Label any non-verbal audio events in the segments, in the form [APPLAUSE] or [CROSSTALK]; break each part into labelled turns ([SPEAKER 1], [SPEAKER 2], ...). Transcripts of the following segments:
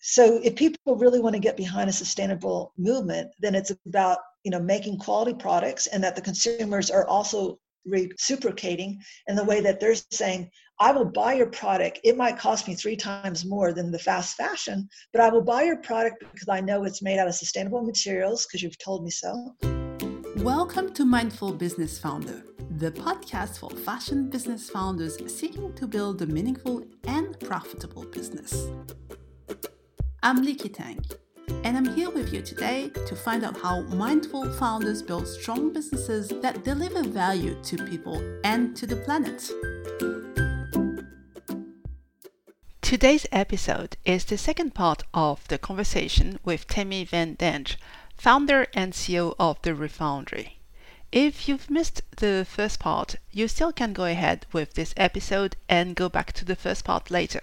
[SPEAKER 1] so if people really want to get behind a sustainable movement, then it's about you know making quality products and that the consumers are also reciprocating in the way that they're saying, I will buy your product. It might cost me three times more than the fast fashion, but I will buy your product because I know it's made out of sustainable materials because you've told me so.
[SPEAKER 2] Welcome to Mindful Business Founder, the podcast for fashion business founders seeking to build a meaningful and profitable business. I'm Liki Tang, and I'm here with you today to find out how mindful founders build strong businesses that deliver value to people and to the planet. Today's episode is the second part of the conversation with Tammy Vendange, founder and CEO of The Refoundry. If you've missed the first part, you still can go ahead with this episode and go back to the first part later.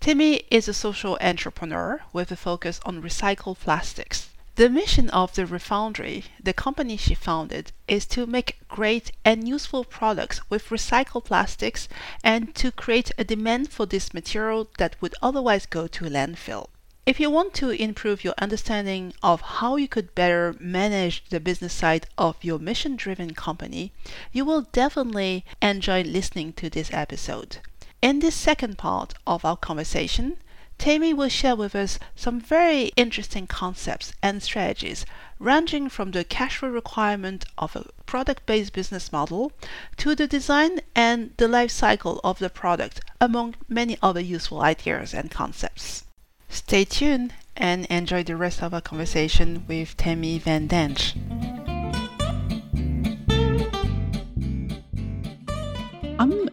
[SPEAKER 2] Tammy is a social entrepreneur with a focus on recycled plastics. The mission of the Refoundry, the company she founded, is to make great and useful products with recycled plastics and to create a demand for this material that would otherwise go to landfill. If you want to improve your understanding of how you could better manage the business side of your mission driven company, you will definitely enjoy listening to this episode. In this second part of our conversation, Tammy will share with us some very interesting concepts and strategies, ranging from the cash flow requirement of a product based business model to the design and the life cycle of the product, among many other useful ideas and concepts. Stay tuned and enjoy the rest of our conversation with Tammy Vendange.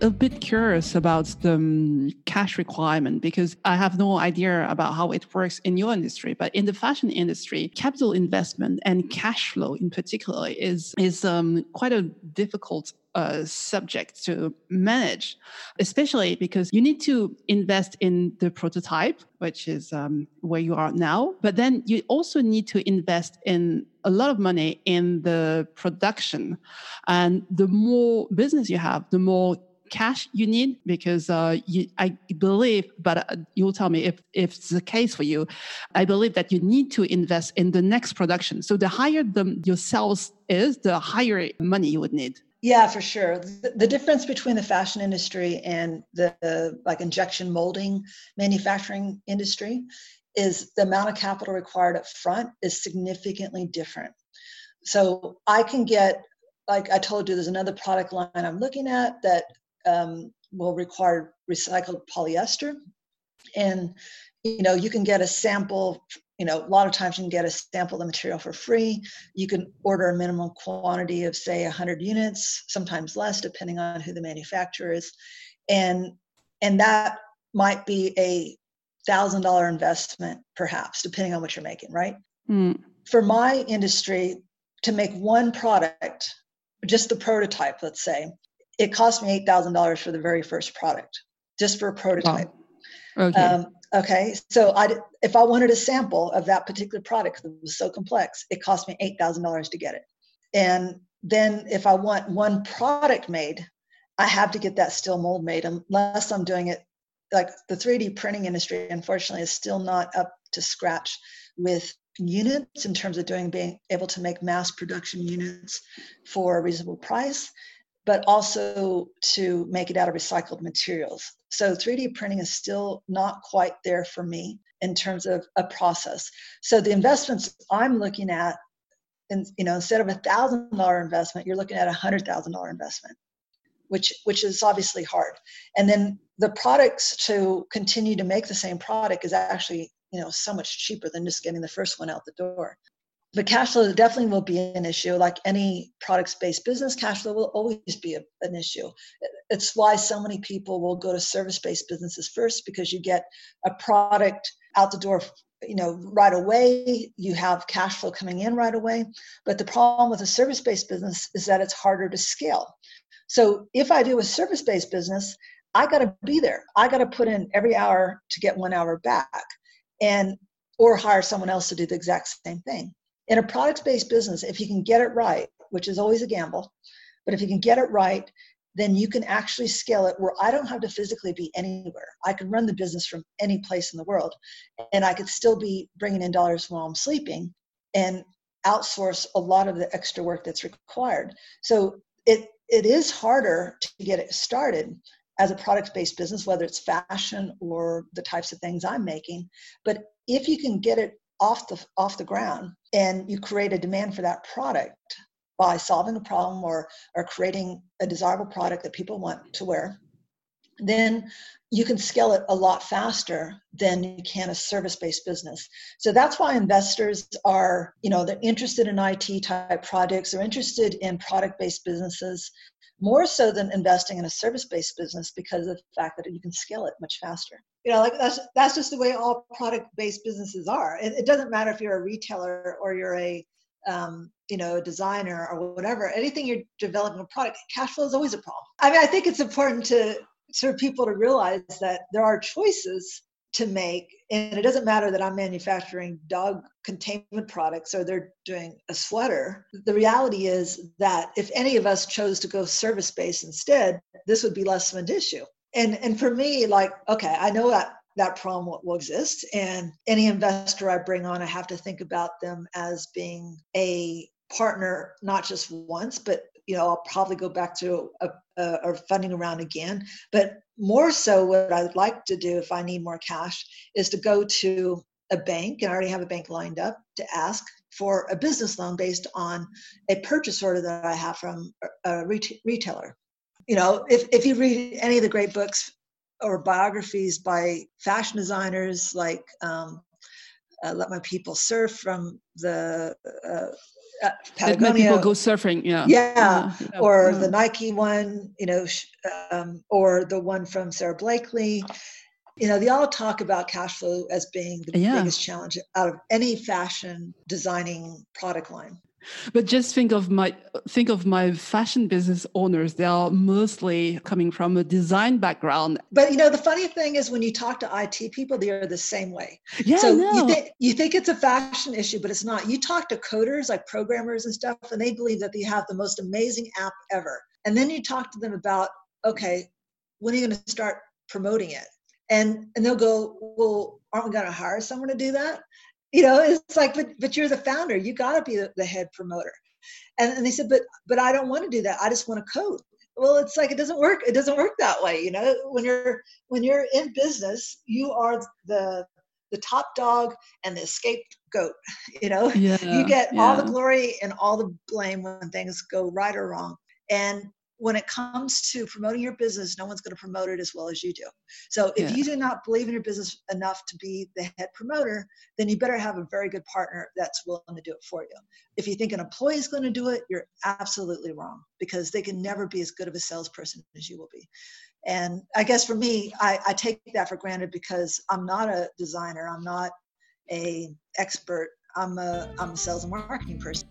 [SPEAKER 2] A bit curious about the um, cash requirement because I have no idea about how it works in your industry. But in the fashion industry, capital investment and cash flow in particular is is um, quite a difficult uh, subject to manage, especially because you need to invest in the prototype, which is um, where you are now. But then you also need to invest in a lot of money in the production. And the more business you have, the more cash you need because uh, you, I believe, but uh, you'll tell me if, if it's the case for you. I believe that you need to invest in the next production. So the higher the, your sales is, the higher money you would need.
[SPEAKER 1] Yeah, for sure. The, the difference between the fashion industry and the, the like injection molding manufacturing industry is the amount of capital required up front is significantly different. So I can get, like I told you, there's another product line I'm looking at that um, will require recycled polyester. And, you know, you can get a sample, you know, a lot of times you can get a sample of the material for free. You can order a minimum quantity of, say, 100 units, sometimes less, depending on who the manufacturer is. And, and that might be a thousand dollar investment perhaps depending on what you're making right mm. for my industry to make one product just the prototype let's say it cost me $8000 for the very first product just for a prototype wow. okay. Um, okay so i if i wanted a sample of that particular product that was so complex it cost me $8000 to get it and then if i want one product made i have to get that still mold made unless i'm doing it like the 3D printing industry, unfortunately, is still not up to scratch with units in terms of doing being able to make mass production units for a reasonable price, but also to make it out of recycled materials. So 3D printing is still not quite there for me in terms of a process. So the investments I'm looking at, and you know, instead of a thousand dollar investment, you're looking at a hundred thousand dollar investment which which is obviously hard and then the products to continue to make the same product is actually you know so much cheaper than just getting the first one out the door but cash flow definitely will be an issue. Like any products based business cash flow will always be a, an issue. It's why so many people will go to service based businesses first because you get a product out the door you know right away. You have cash flow coming in right away. But the problem with a service based business is that it's harder to scale. So if I do a service based business, I got to be there. I got to put in every hour to get one hour back and or hire someone else to do the exact same thing. In a product based business, if you can get it right, which is always a gamble, but if you can get it right, then you can actually scale it where I don't have to physically be anywhere. I can run the business from any place in the world and I could still be bringing in dollars while I'm sleeping and outsource a lot of the extra work that's required. So it it is harder to get it started as a product based business, whether it's fashion or the types of things I'm making. But if you can get it off the off the ground and you create a demand for that product by solving a problem or or creating a desirable product that people want to wear, then you can scale it a lot faster than you can a service-based business. So that's why investors are, you know, they're interested in IT type projects, they're interested in product-based businesses more so than investing in a service-based business because of the fact that you can scale it much faster. You know, like that's that's just the way all product-based businesses are. It, it doesn't matter if you're a retailer or you're a um, you know, a designer or whatever. Anything you're developing a product, cash flow is always a problem. I mean, I think it's important to of people to realize that there are choices to make and it doesn't matter that i'm manufacturing dog containment products or they're doing a sweater the reality is that if any of us chose to go service based instead this would be less of an issue and and for me like okay i know that that problem will, exist and any investor i bring on i have to think about them as being a partner not just once but you know i'll probably go back to a, a, a funding round again. But more so what i'd like to do if i need more cash is to go to a bank and i already have a bank lined up to ask for a business loan based on a purchase order that i have from a retailer you know if, if you read any of the great books or biographies by fashion designers like um, uh, let my people surf from the uh,
[SPEAKER 3] uh, Patagonia. people go surfing, yeah.
[SPEAKER 1] Yeah, yeah. or yeah. the Nike one, you know, um, or the one from Sara Blakely. You know, they all talk about cash flow as being the yeah. biggest challenge out of any fashion designing product line
[SPEAKER 3] but just think of my think of my fashion business owners. They are mostly coming from a design background.
[SPEAKER 1] But you know the funny thing is when you talk to it people they are the same way.
[SPEAKER 3] Yeah so
[SPEAKER 1] you, th- you think it's a fashion issue but it's not. You talk to coders like programmers and stuff and they believe that they have the most amazing app ever. And then you talk to them about okay when are you going to start promoting it? And and they'll go well aren't we going to hire someone to do that you know it's like but but you're the founder. You got to be the, head promoter. And, and they said but but i don't want to do that. I just want to code. Well it's like it doesn't work it doesn't work that way you know? When you're when you're in business you are the the top dog and the scapegoat [LAUGHS] you know? Yeah, you get yeah. all the glory and all the blame when things go right or wrong. And when it comes to promoting your business, no one's going to promote it as well as you do. So if yeah. you do not believe in your business enough to be the head promoter, then you better have a very good partner that's willing to do it for you. If you think an employee is going to do it, you're absolutely wrong because they can never be as good of a salesperson as you will be. And I guess for me, I, I take that for granted because I'm not a designer. I'm not a expert. I'm a I'm a sales and marketing person.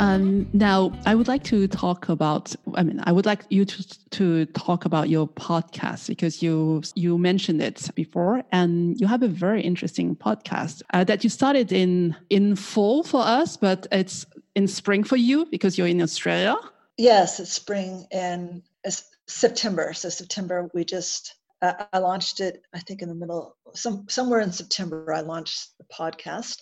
[SPEAKER 3] Um, now, I would like to talk about. I mean, I would like you to to talk about your podcast because you you mentioned it before, and you have a very interesting podcast uh, that you started in in fall for us, but it's in spring for you because you're in Australia.
[SPEAKER 1] Yes, it's spring it's September. So September, we just uh, I launched it. I think in the middle, some somewhere in September, I launched the podcast,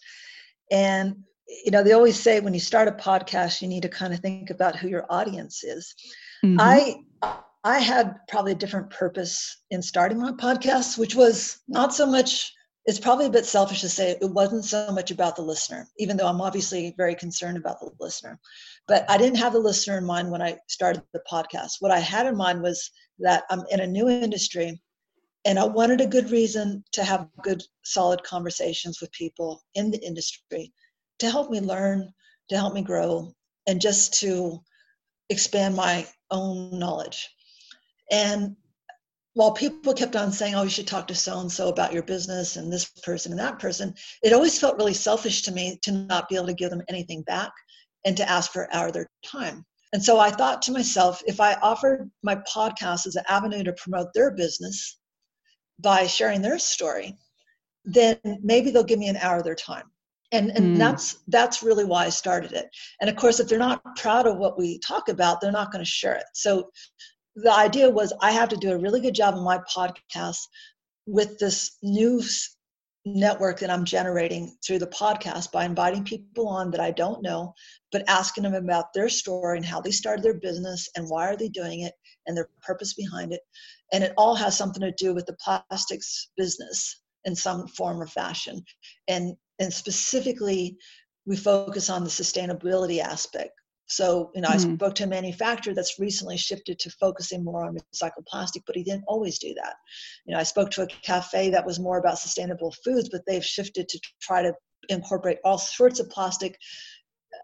[SPEAKER 1] and you know they always say when you start a podcast you need to kind of think about who your audience is. Mm-hmm. i i had probably a different purpose in starting my podcast which was not so much it's probably a bit selfish to say it wasn't so much about the listener even though i'm obviously very concerned about the listener. But i didn't have the listener in mind when i started the podcast. What i had in mind was that i'm in a new industry and i wanted a good reason to have good solid conversations with people in the industry to help me learn, to help me grow, and just to expand my own knowledge. And while people kept on saying, oh, you should talk to so and so about your business and this person and that person, it always felt really selfish to me to not be able to give them anything back and to ask for our their time. And so I thought to myself, if I offered my podcast as an avenue to promote their business by sharing their story, then maybe they'll give me an hour of their time. And and mm. that's that's really why i started it. And of course if they're not proud of what we talk about they're not going to share it. So the idea was i have to do a really good job in my podcast with this news network that i'm generating through the podcast by inviting people on that i don't know but asking them about their story and how they started their business and why are they doing it and their purpose behind it. And it all has something to do with the plastics business in some form or fashion. And and specifically we focus on the sustainability aspect. So you know mm-hmm. i spoke to a manufacturer that's recently shifted to focusing more on recycled plastic but he didn't always do that. You know i spoke to a cafe that was more about sustainable foods but they've shifted to try to incorporate all sorts of plastic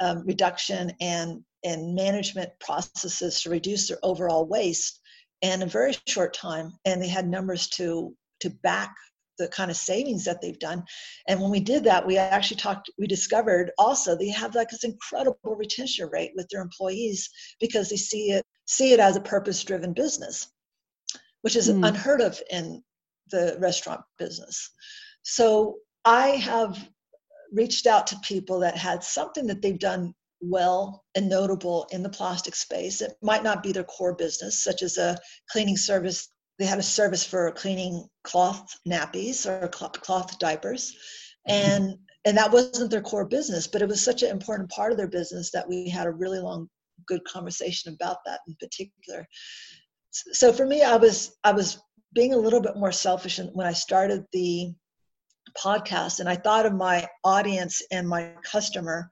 [SPEAKER 1] um, reduction and and management processes to reduce their overall waste in a very short time and they had numbers to to back the kind of savings that they've done. And when we did that, we actually talked, we discovered also they have like this incredible retention rate with their employees because they see it see it as a purpose-driven business, which is mm. unheard of in the restaurant business. So I have reached out to people that had something that they've done well and notable in the plastic space. It might not be their core business, such as a cleaning service they had a service for cleaning cloth nappies or cloth diapers mm-hmm. and and that wasn't their core business but it was such an important part of their business that we had a really long good conversation about that in particular so for me i was i was being a little bit more selfish when i started the podcast and i thought of my audience and my customer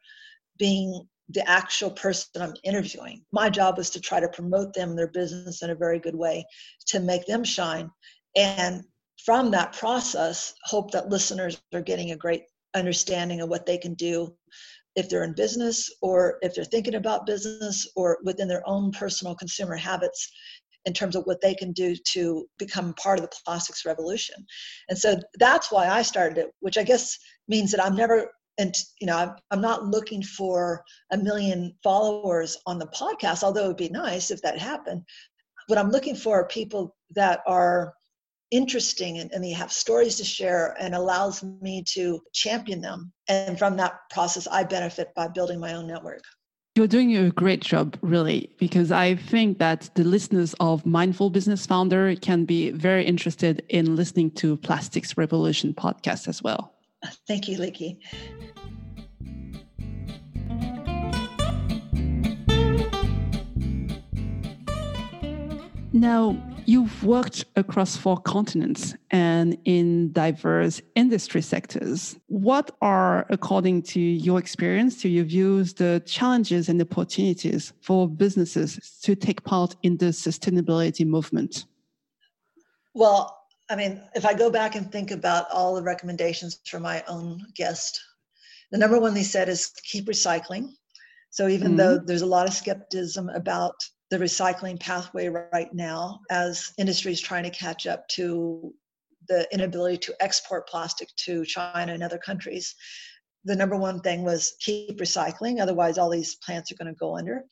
[SPEAKER 1] being the actual person I'm interviewing. My job was to try to promote them their business in a very good way to make them shine. And from that process, hope that listeners are getting a great understanding of what they can do if they're in business or if they're thinking about business or within their own personal consumer habits in terms of what they can do to become part of the plastics revolution. And so that's why I started it, which I guess means that I'm never and you know i'm not looking for a million followers on the podcast although it would be nice if that happened. What i'm looking for are people that are interesting and, and they have stories to share and allows me to champion them. And from that process i benefit by building my own network.
[SPEAKER 3] You're doing a great job, really, because I think that the listeners of Mindful Business Founder can be very interested in listening to Plastics Revolution podcast as well.
[SPEAKER 1] Thank you, Licky.
[SPEAKER 3] Now, you've worked across four continents and in diverse industry sectors. What are, according to your experience, to your views, the challenges and opportunities for businesses to take part in the sustainability movement?
[SPEAKER 1] Well, I mean, if I go back and think about all the recommendations for my own guest, the number one they said is keep recycling. So even mm-hmm. though there's a lot of skepticism about the recycling pathway right now, as industry is trying to catch up to the inability to export plastic to China and other countries, the number one thing was keep recycling. Otherwise, all these plants are going to go under.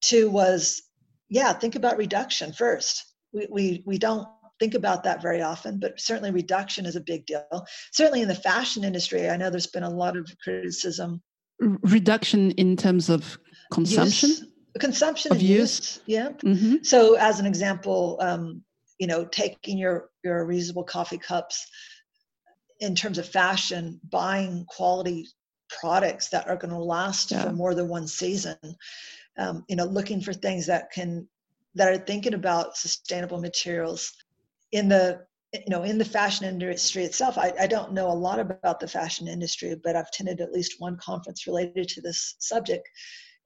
[SPEAKER 1] Two was, yeah, think about reduction first. We, we, we don't think about that very often, but certainly reduction is a big deal. Certainly in the fashion industry, I know there's been a lot of criticism.
[SPEAKER 3] Reduction in terms of consumption?
[SPEAKER 1] Use, consumption of use. use. Yeah. Mm-hmm. So, as an example, um, you know, taking your, your reusable coffee cups in terms of fashion, buying quality products that are going to last yeah. for more than one season. Um, you know, looking for things that can that are thinking about sustainable materials in the you know in the fashion industry itself I, I don't know a lot about the fashion industry but i've attended at least one conference related to this subject.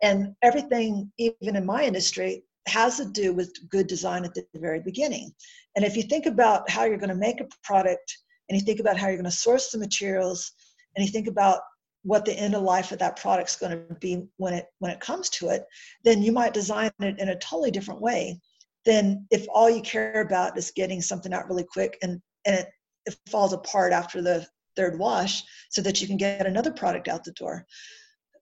[SPEAKER 1] And everything even in my industry has to do with good design at the very beginning. And if you think about how you're going to make a product and you think about how you're going to source the materials and you think about what the end of life of that product is going to be when it when it comes to it then you might design it in a totally different way then if all you care about is getting something out really quick and, and it, it falls apart after the third wash so that you can get another product out the door.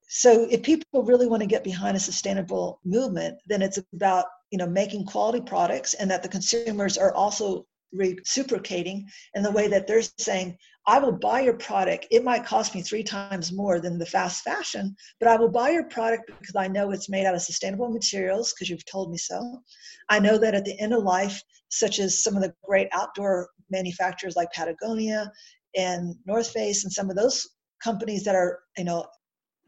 [SPEAKER 1] So if people really want to get behind a sustainable movement, then it's about you know making quality products and that the consumers are also reciprocating in the way that they're saying, I will buy your product. It might cost me three times more than the fast fashion, but I will buy your product because I know it's made out of sustainable materials because you've told me so. I know that at the end of life, such as some of the great outdoor manufacturers like Patagonia and North Face and some of those companies that are, you know,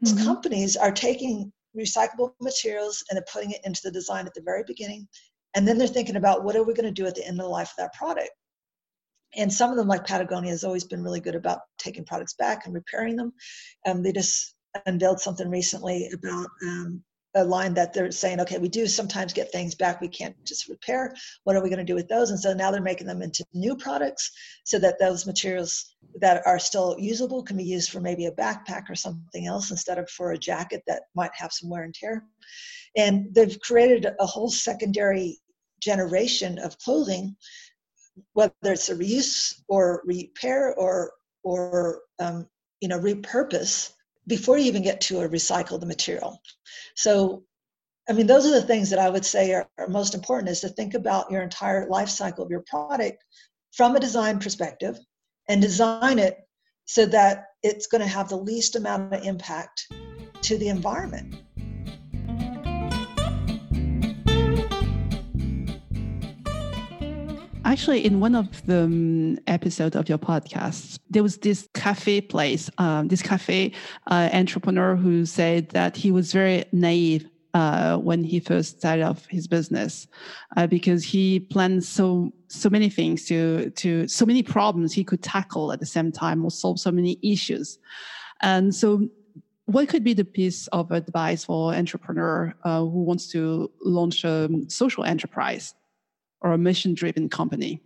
[SPEAKER 1] mm-hmm. companies are taking recyclable materials and they're putting it into the design at the very beginning. And then they're thinking about what are we going to do at the end of the life of that product. And some of them, like Patagonia, has always been really good about taking products back and repairing them. Um, they just unveiled something recently about um, a line that they're saying, okay, we do sometimes get things back we can't just repair. What are we going to do with those? And so now they're making them into new products so that those materials that are still usable can be used for maybe a backpack or something else instead of for a jacket that might have some wear and tear. And they've created a whole secondary generation of clothing, whether it's a reuse or repair or or um, you know repurpose before you even get to a recycle the material. So, I mean, those are the things that I would say are, are most important is to think about your entire life cycle of your product from a design perspective and design it so that it's going to have the least amount of impact to the environment.
[SPEAKER 3] Actually, in one of the um, episodes of your podcast, there was this cafe place, um, this cafe uh, entrepreneur who said that he was very naive uh, when he first started off his business uh, because he planned so so many things to to so many problems he could tackle at the same time or solve so many issues. And so what could be the piece of advice for entrepreneur uh, who wants to launch a social enterprise or a mission driven company?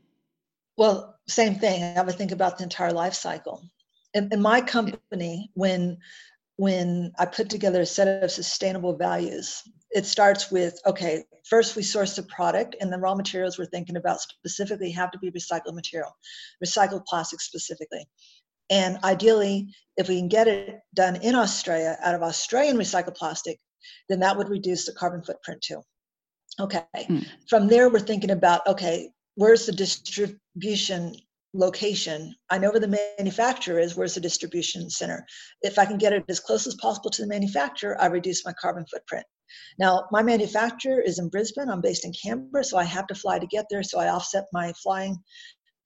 [SPEAKER 1] Well, same thing. I would think about the entire life cycle. In, in my company, when when I put together a set of sustainable values, it starts with okay, first we source the product, and the raw materials we're thinking about specifically have to be recycled material, recycled plastic specifically. And ideally, if we can get it done in Australia out of Australian recycled plastic, then that would reduce the carbon footprint too. Okay. Mm. From there, we're thinking about okay, where's the distribution location? I know where the manufacturer is. Where's the distribution center? If I can get it as close as possible to the manufacturer, I reduce my carbon footprint. Now, my manufacturer is in Brisbane. I'm based in Canberra, so I have to fly to get there. So I offset my flying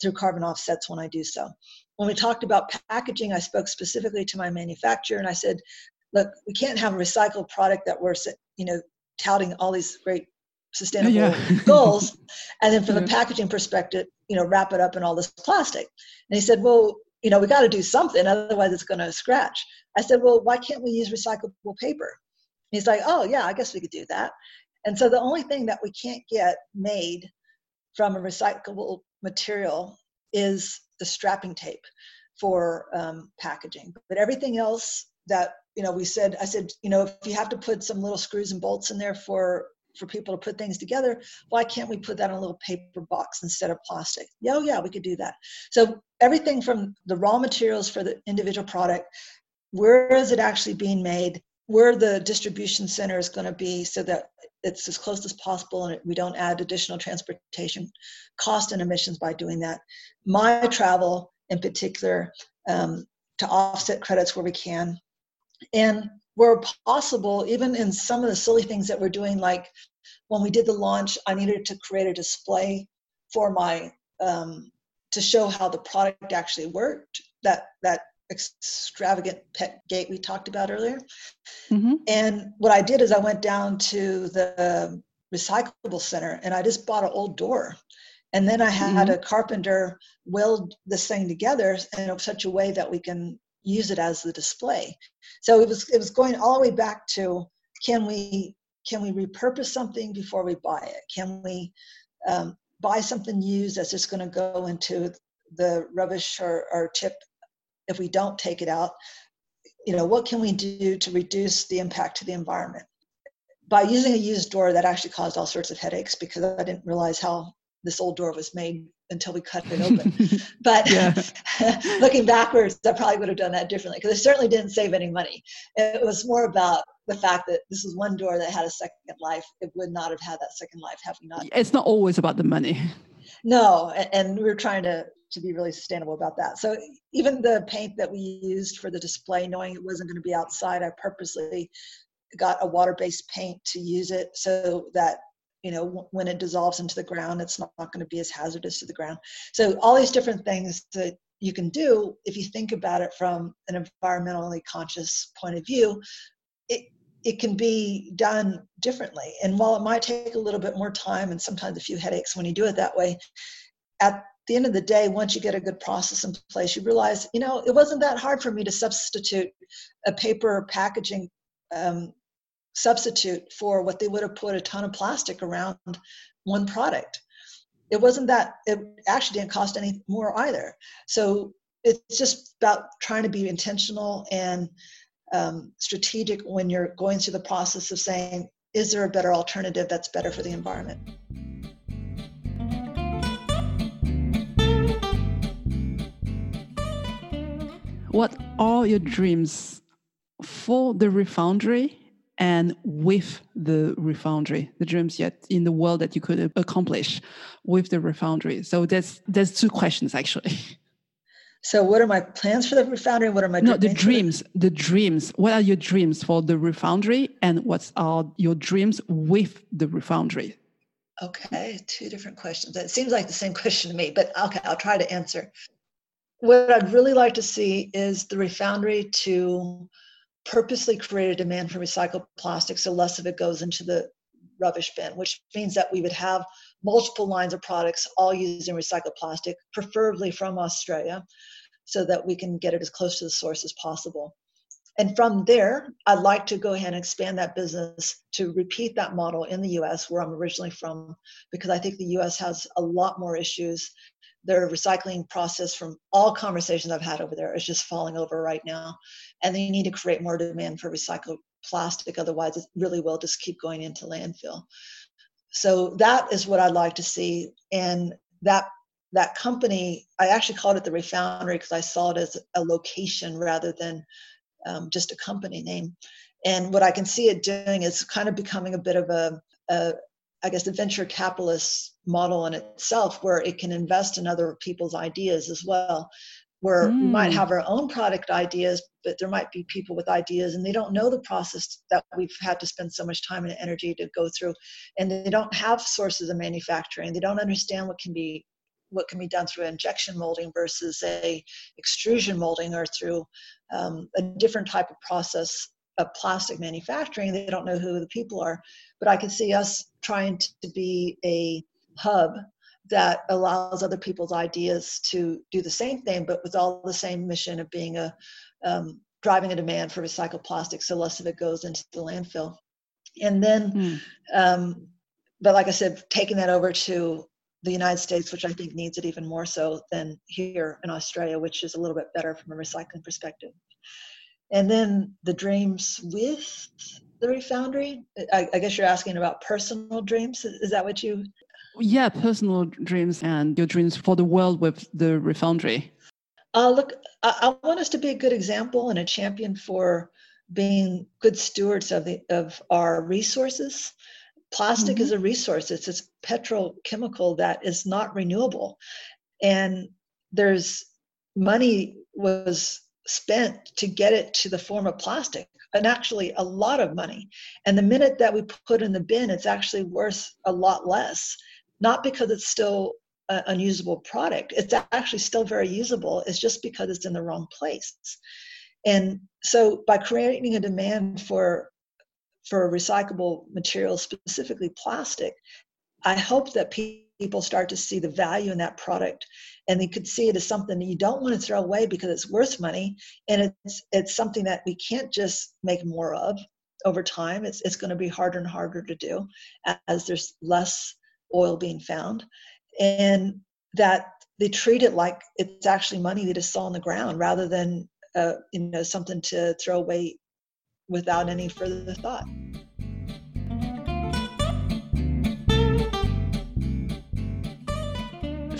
[SPEAKER 1] through carbon offsets when I do so. When we talked about packaging, I spoke specifically to my manufacturer and I said, look, we can't have a recycled product that we're, you know, touting all these great sustainable yeah. [LAUGHS] goals. And then from yeah. the packaging perspective you know wrap it up in all this plastic. And he said well you know we got to do something otherwise it's going to scratch. I said well why can't we use recyclable paper? He's like oh yeah i guess we could do that. And so the only thing that we can't get made from a recyclable material is the strapping tape for um, packaging. But everything else that you know we said i said you know if you have to put some little screws and bolts in there for for people to put things together why can't we put that in a little paper box instead of plastic? Yeah oh yeah we could do that. So everything from the raw materials for the individual product where is it actually being made? Where the distribution center is going to be so that it's as close as possible and we don't add additional transportation cost and emissions by doing that. My travel in particular um, to offset credits where we can. And where possible, even in some of the silly things that we're doing, like when we did the launch, I needed to create a display for my um, to show how the product actually worked. That that extravagant pet gate we talked about earlier. Mm-hmm. And what I did is I went down to the recyclable center and I just bought an old door. And then I had mm-hmm. a carpenter weld this thing together in such a way that we can use it as the display. So it was it was going all the way back to can we can we repurpose something before we buy it? Can we um, buy something used that's just going to go into the rubbish or, or tip if we don't take it out? You know, what can we do to reduce the impact to the environment? By using a used door, that actually caused all sorts of headaches because I didn't realize how this old door was made until we cut it open. [LAUGHS] but [LAUGHS] looking backwards, I probably would have done that differently because it certainly didn't save any money. It was more about the fact that this was one door that had a second life. It would not have had that second life had we not.
[SPEAKER 3] It's not always about the money.
[SPEAKER 1] No, and we're trying to to be really sustainable about that. So even the paint that we used for the display, knowing it wasn't going to be outside, I purposely got a water-based paint to use it so that you know when it dissolves into the ground, it's not, not going to be as hazardous to the ground. So all these different things that you can do if you think about it from an environmentally conscious point of view, it it can be done differently. And while it might take a little bit more time and sometimes a few headaches when you do it that way, at the end of the day, once you get a good process in place, you realize, you know, it wasn't that hard for me to substitute a paper packaging um, substitute for what they would have put a ton of plastic around one product. It wasn't that, it actually didn't cost any more either. So it's just about trying to be intentional and um, strategic when you're going through the process of saying, is there a better alternative that's better for the environment?
[SPEAKER 3] What are your dreams for the refoundry and with the refoundry? The dreams yet in the world that you could accomplish with the refoundry. So there's there's two questions actually.
[SPEAKER 1] So, what are my plans for the refoundry? What are my
[SPEAKER 3] no the dreams? The dreams. What are your dreams for the refoundry, and what are your dreams with the refoundry?
[SPEAKER 1] Okay, two different questions. It seems like the same [LAUGHS] question to me, but okay, I'll try to answer. What I'd really like to see is the refoundry to purposely create a demand for recycled plastic, so less of it goes into the rubbish bin, which means that we would have multiple lines of products all using recycled plastic, preferably from Australia, so that we can get it as close to the source as possible. And from there, I'd like to go ahead and expand that business to repeat that model in the US, where I'm originally from, because I think the US has a lot more issues. Their recycling process, from all conversations I've had over there, is just falling over right now. And they need to create more demand for recycled plastic, otherwise, it really will just keep going into landfill. So that is what I'd like to see. And that that company, I actually called it the Refoundry because I saw it as a location rather than um, just a company name. And what I can see it doing is kind of becoming a bit of a, a I guess, a venture capitalist model in itself, where it can invest in other people's ideas as well where mm. we might mm. have our own product ideas, but there might be people with ideas and they don't know the process that we've had to spend so much time and energy to go through. And they don't have sources of manufacturing. They don't understand what can be what can be done through injection molding versus a extrusion molding or through um, a different type of process of plastic manufacturing. They don't know who the people are. But I can see us trying to be a hub that allows other people's ideas to do the same thing, but with all the same mission of being a um, driving a demand for recycled plastic, so less of it goes into the landfill. And then, mm. um, but like I said, taking that over to the United States, which I think needs it even more so than here in Australia, which is a little bit better from a recycling perspective. And then the dreams with the refoundry. I, I guess you're asking about personal dreams. Is that what you
[SPEAKER 3] yeah, personal dreams and your dreams for the world with the Refoundry.
[SPEAKER 1] Uh, look, I, I want us to be a good example and a champion for being good stewards of the of our resources. Plastic mm-hmm. is a resource. It's a petrochemical that is not renewable, and there's money was spent to get it to the form of plastic and actually a lot of money and the minute that we put in the bin it's actually worth a lot less not because it's still an unusable product. It's actually still very usable. It's just because it's in the wrong place. And so by creating a demand for for recyclable materials, specifically plastic, I hope that people start to see the value in that product and they could see it as something that you don't want to throw away because it's worth money and it's it's something that we can't just make more of over time it's, it's going to be harder and harder to do as there's less oil being found, and that they treat it like it's actually money that is still on the ground rather than uh, you know something to throw away without any further thought.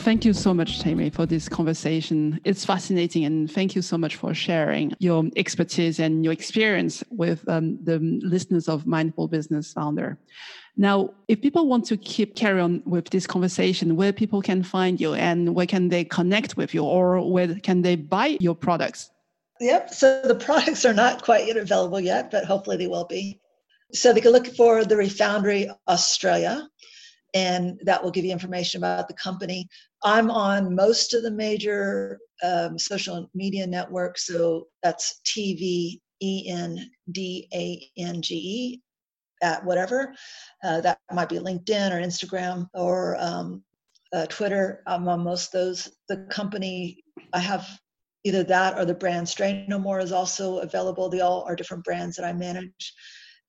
[SPEAKER 3] Thank you so much, Tammy, for this conversation. It's fascinating, and thank you so much for sharing your expertise and your experience with um, the listeners of Mindful Business Founder. Now, if people want to keep carry on with this conversation, where people can find you and where can they connect with you or where can they buy your products?
[SPEAKER 1] Yep. So the products are not quite yet available yet, but hopefully they will be. So they can look for the Refoundry Australia, and that will give you information about the company. I'm on most of the major um, social media networks, so that's TV, E N D A N G E, at whatever. Uh, that might be LinkedIn or Instagram or um, uh, Twitter. I'm on most of those. The company, I have either that or the brand Strain No More is also available. They all are different brands that I manage.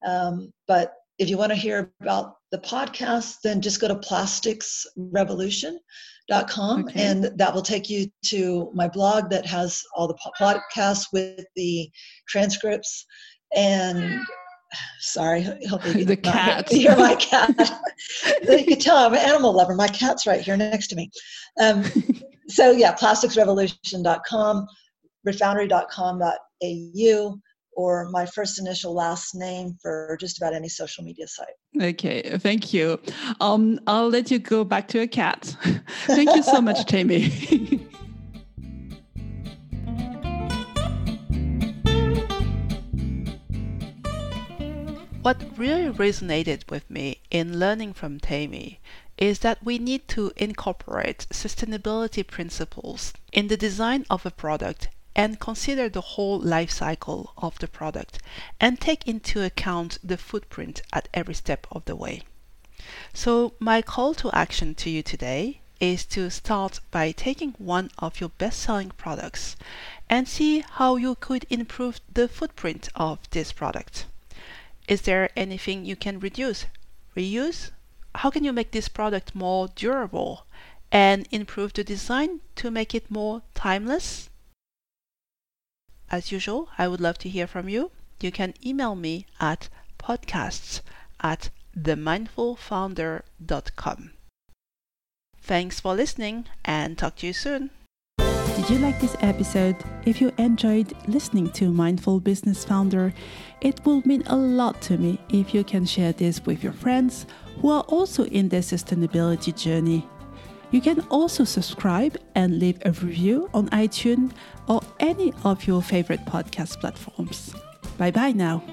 [SPEAKER 1] Um, but if you want to hear about the podcast, then just go to plasticsrevolution.com okay. and that will take you to my blog that has all the podcasts with the transcripts and sorry hopefully [LAUGHS]
[SPEAKER 3] the cat [LAUGHS]
[SPEAKER 1] you're my [LAUGHS] cat you can tell i'm an animal lover my cat's right here next to me um, so yeah plasticsrevolution.com refoundry.com.au or my first initial last name for just about any social media site.
[SPEAKER 3] Okay, thank you. Um, I'll let you go back to a cat. thank you so much, Tammy.
[SPEAKER 2] What really resonated with me in learning from Tammy is that we need to incorporate sustainability principles in the design of a product and consider the whole life cycle of the product and take into account the footprint at every step of the way. So, my call to action to you today is to start by taking one of your best selling products and see how you could improve the footprint of this product. Is there anything you can reduce, reuse? How can you make this product more durable and improve the design to make it more timeless? As usual, I would love to hear from you. You can email me at podcasts at themindfulfounder.com. Thanks for listening and talk to you soon.
[SPEAKER 3] Did you like this episode? If you enjoyed listening to Mindful Business Founder, it will mean a lot to me if you can share this with your friends who are also in their sustainability journey. You can also subscribe and leave a review on iTunes or any of your favorite podcast platforms. Bye bye now.